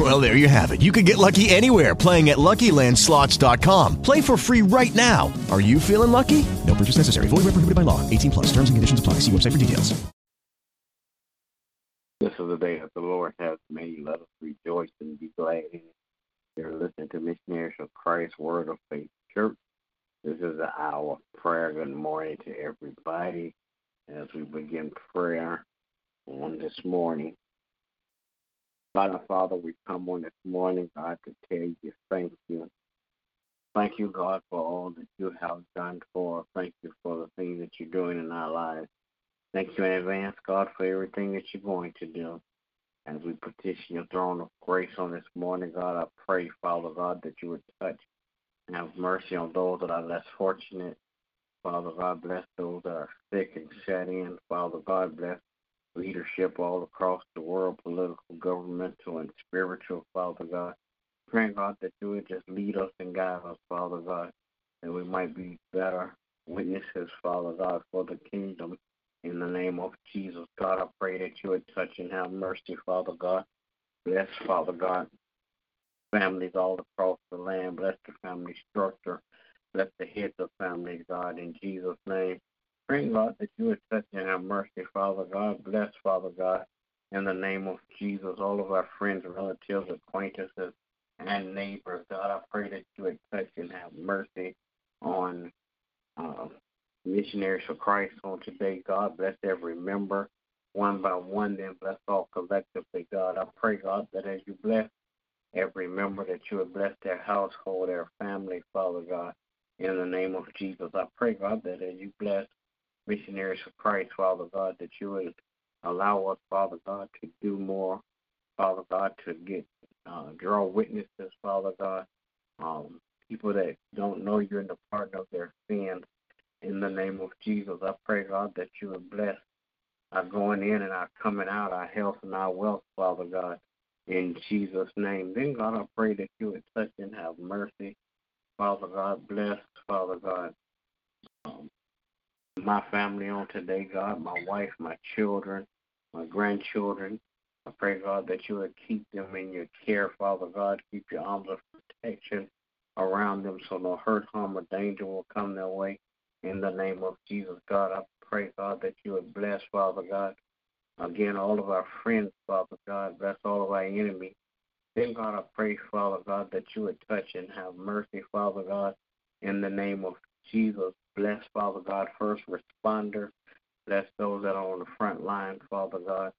Well, there you have it. You can get lucky anywhere playing at LuckyLandSlots.com. Play for free right now. Are you feeling lucky? No purchase necessary. Void where prohibited by law. 18 plus. Terms and conditions apply. See website for details. This is the day that the Lord has made. Let us rejoice and be glad. You're listening to Missionaries of Christ Word of Faith Church. This is the hour of prayer. Good morning to everybody as we begin prayer on this morning. Our Father, we come on this morning, God, to tell you thank you. Thank you, God, for all that you have done for us. Thank you for the things that you're doing in our lives. Thank you in advance, God, for everything that you're going to do. As we petition your throne of grace on this morning, God, I pray, Father God, that you would touch and have mercy on those that are less fortunate. Father God, bless those that are sick and shut in. Father God, bless leadership all across the world, political, governmental, and spiritual, Father God. Praying, God, that you would just lead us and guide us, Father God, that we might be better witnesses, Father God, for the kingdom. In the name of Jesus, God, I pray that you would touch and have mercy, Father God. Bless, Father God, families all across the land. Bless the family structure. Bless the heads of families, God, in Jesus' name. Praying, God, that you would touch and have mercy, Father God. Bless, Father God, in the name of Jesus, all of our friends, relatives, acquaintances, and neighbors. God, I pray that you would touch and have mercy on uh, missionaries for Christ on today. God, bless every member one by one, then bless all collectively, God. I pray, God, that as you bless every member, that you would bless their household, their family, Father God, in the name of Jesus. I pray, God, that as you bless missionaries for Christ, Father God, that you would allow us, Father God, to do more, Father God, to get uh, draw witnesses, Father God, um, people that don't know you in the pardon of their sins. In the name of Jesus, I pray, God, that you would bless our going in and our coming out, our health and our wealth, Father God, in Jesus' name. Then, God, I pray that you would touch and have mercy. Father God, bless, Father God, um, my family on today, God, my wife, my children, my grandchildren. I pray, God, that you would keep them in your care, Father God. Keep your arms of protection around them so no hurt, harm, or danger will come their way. In the name of Jesus, God, I pray, God, that you would bless, Father God. Again, all of our friends, Father God, bless all of our enemies. Then, God, I pray, Father God, that you would touch and have mercy, Father God, in the name of Jesus. Bless, Father God, first responders. Bless those that are on the front line, Father God.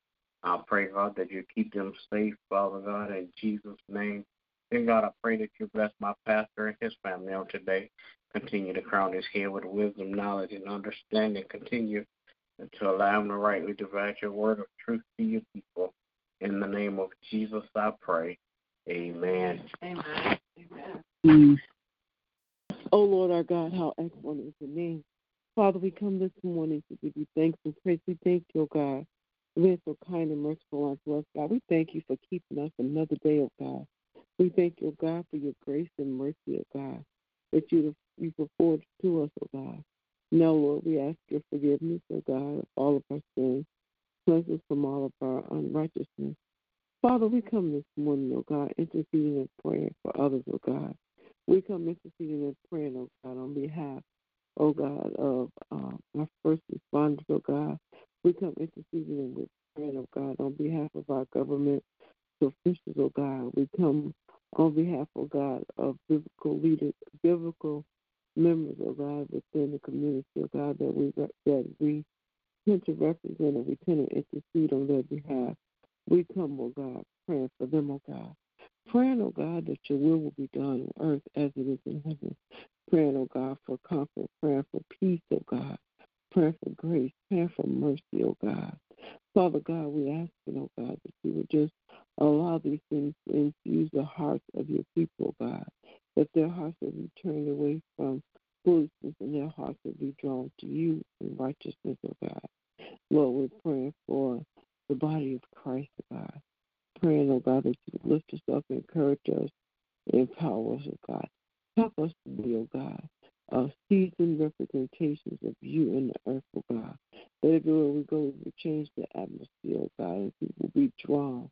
I pray, God, that you keep them safe, Father God, in Jesus' name. Then, God, I pray that you bless my pastor and his family on today. Continue to crown his head with wisdom, knowledge, and understanding. Continue to allow him to rightly divide your word of truth to your people. In the name of Jesus, I pray. Amen. Amen. Amen. Mm. Oh Lord our God, how excellent is your name. Father, we come this morning to give you thanks and praise. We thank you, oh God. You've so kind and merciful unto us, God. We thank you for keeping us another day, oh God. We thank you, God, for your grace and mercy, oh God, that you have you afford to us, oh God. Now, Lord, we ask your forgiveness, oh God, of all of our sins. Cleanse us from all of our unrighteousness. Father, we come this morning, oh God, interceding in prayer for others, oh God. We come interceding and praying, oh God, on behalf, oh God, of uh, our first responders, oh God. We come interceding and praying, oh God, on behalf of our government officials, oh God. We come on behalf, oh God, of biblical leaders, biblical members, oh God, within the community, oh God, that we that we tend to represent and we tend to intercede on their behalf. We come, oh God, praying for them, oh God. Praying, oh God, that your will will be done on earth as it is in heaven. Praying, oh God, for comfort, praying for peace, oh God. Praying for grace, praying for mercy, oh God. Father God, we ask, oh God, that you would just allow these things to infuse the hearts of your people, oh God that their hearts will be turned away from foolishness and their hearts will be drawn to you in righteousness, O God. Lord, we're praying for the body of Christ, oh God. Praying, oh God, that you lift us up, encourage us, empower us, oh God. Help us to be, oh God, uh, seasoned representations of you in the earth, oh God. That everywhere we go, we will change the atmosphere, oh God, and people will be drawn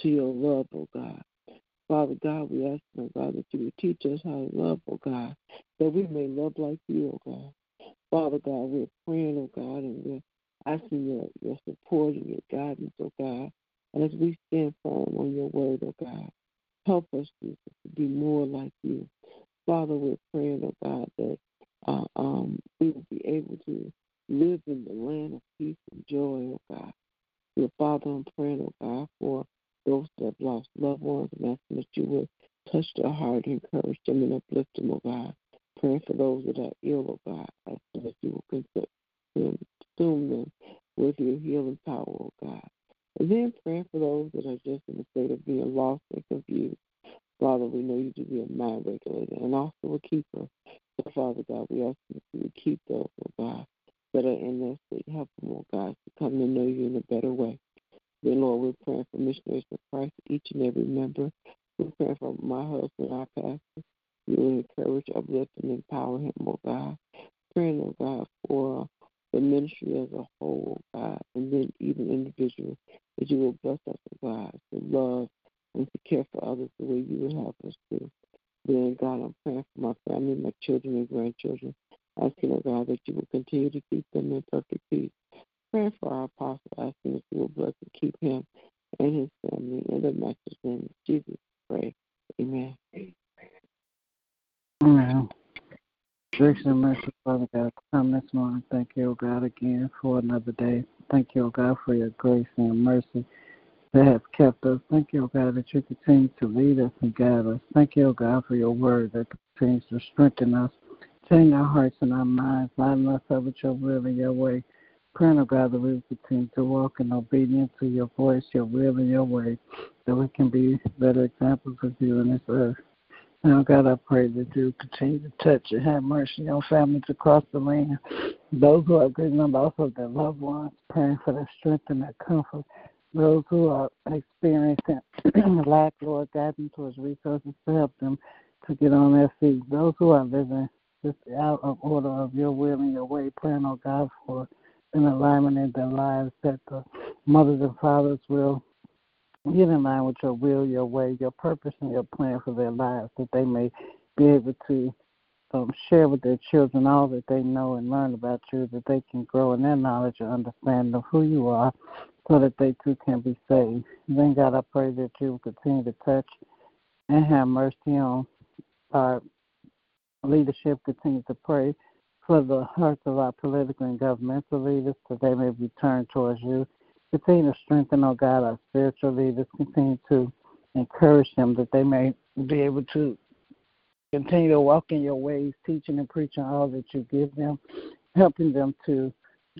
to your love, oh God. Father God, we ask, oh God, that you would teach us how to love, oh God, that we may love like you, oh God. Father God, we're praying, oh God, and we're asking your, your support and your guidance, oh God. And as we stand firm on your word, oh God, help us, Jesus, to be more like you. Father, we're praying, oh God, that uh, um, we will be able to live in the land of peace and joy, oh God. Your Father, I'm praying, oh God, for those that have lost loved ones and asking that you would touch their heart, encourage them, and uplift them, oh God. Praying for those that are ill, oh God, asking that you will consume them with your healing power, oh God. And then praying for those that are just in a state of being lost and confused. Father, we know you to be a mind regulator and also a keeper. So, Father God, we ask that you would keep those, oh God, that are in their state. Help them, oh God, to come to know you in a better way. Then, Lord, we're praying for missionaries each and every member. We're praying for my husband, our pastor. You will encourage, uplift, and empower him, oh God. Praying, oh God, for the ministry as a whole, oh God, and then even individuals, that you will bless us, oh God, to love and to care for others the way you would have us to. Then, God, I'm praying for my family, my children and grandchildren, asking, oh God, that you will continue to keep them in perfect peace. Praying for our apostle, asking that you will bless and keep him and his family in the master's name of Jesus. Pray. Amen. Amen. Grace and mercy, Father God, come this morning. Thank you, O God, again for another day. Thank you, O God, for your grace and mercy that have kept us. Thank you, O God, that you continue to lead us and guide us. Thank you, O God, for your word that continues to strengthen us, change our hearts and our minds, lighten us up with your will and your way. O God, that we continue to walk in obedience to your voice, your will, and your way, that we can be better examples of you in this earth. Now, oh, God, I pray that you continue to touch and have mercy on families across the land, those who are grieving the loss of their loved ones, praying for their strength and their comfort, those who are experiencing lack, Lord, guiding towards resources to help them to get on their feet, those who are living just out of order of your will and your way, praying, oh God, for an alignment in their lives that the mothers and fathers will get in line with your will, your way, your purpose, and your plan for their lives, that they may be able to um, share with their children all that they know and learn about you, that they can grow in their knowledge and understanding of who you are, so that they too can be saved. then, God, I pray that you will continue to touch and have mercy on our leadership. Continue to pray for the hearts of our political and governmental leaders, that they may be turned towards you Continue to strengthen, oh God, our spiritual leaders. Continue to encourage them that they may be able to continue to walk in your ways, teaching and preaching all that you give them, helping them to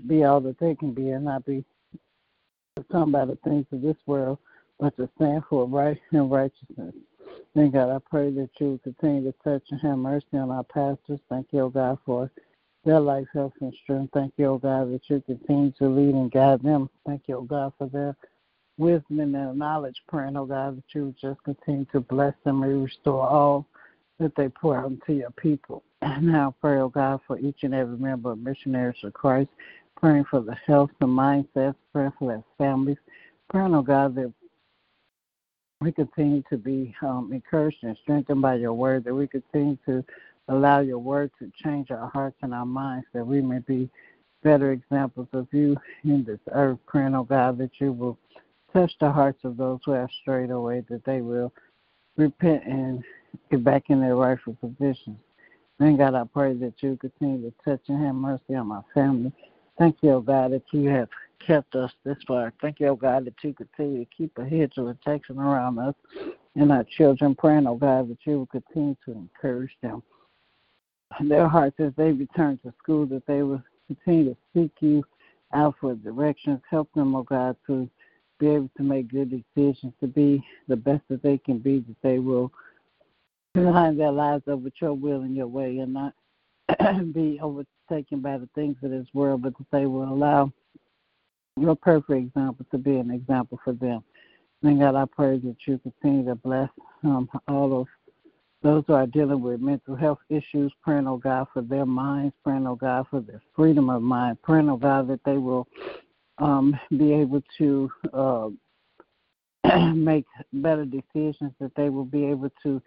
be all that they can be and not be become by the things of this world, but to stand for right and righteousness. Thank God, I pray that you continue to touch and have mercy on our pastors. Thank you, oh God, for their life, health, and strength. Thank you, O God, that you continue to lead and guide them. Thank you, O God, for their wisdom and their knowledge. Praying, O God, that you just continue to bless them and restore all that they pour out into your people. And now pray, O God, for each and every member of Missionaries of Christ, praying for the health and mindsets, praying for their families, praying, O God, that we continue to be um, encouraged and strengthened by your word, that we continue to Allow your word to change our hearts and our minds that we may be better examples of you in this earth. Praying, oh God, that you will touch the hearts of those who have strayed away, that they will repent and get back in their rightful positions. Then, God, I pray that you continue to touch and have mercy on my family. Thank you, oh God, that you have kept us this far. Thank you, oh God, that you continue to keep a hedge of protection around us and our children. Praying, oh God, that you will continue to encourage them their hearts as they return to school, that they will continue to seek you out for directions. Help them, oh God, to be able to make good decisions, to be the best that they can be, that they will align their lives up with your will and your way and not be overtaken by the things of this world, but that they will allow your perfect example to be an example for them. And God, I pray that you continue to bless um, all of those who are dealing with mental health issues, praying, oh God, for their minds, praying, oh God, for their freedom of mind, praying, oh God, that they will um, be able to uh, make better decisions, that they will be able to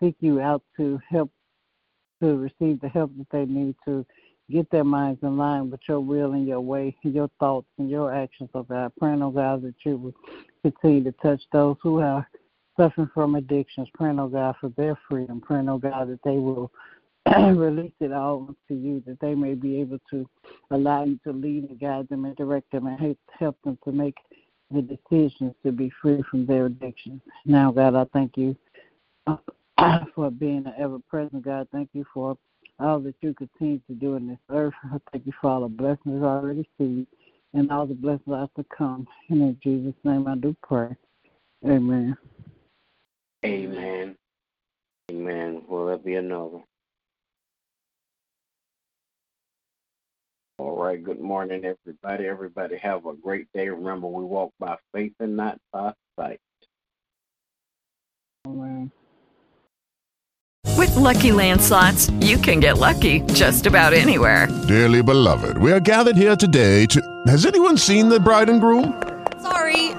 seek you out to help to receive the help that they need to get their minds in line with your will and your way, your thoughts and your actions, oh God. Praying, oh God, that you will continue to touch those who are suffering from addictions. Praying, oh God, for their freedom. Praying, oh God, that they will release it all to you, that they may be able to allow you to lead and guide them and direct them and help them to make the decisions to be free from their addictions. Now, God, I thank you for being an ever present God. Thank you for all that you continue to do in this earth. I thank you for all the blessings I already received and all the blessings are to come. And in Jesus' name I do pray. Amen. Amen. Amen. Will there be another? All right. Good morning, everybody. Everybody have a great day. Remember, we walk by faith and not by sight. Amen. With Lucky Land slots, you can get lucky just about anywhere. Dearly beloved, we are gathered here today to. Has anyone seen the bride and groom?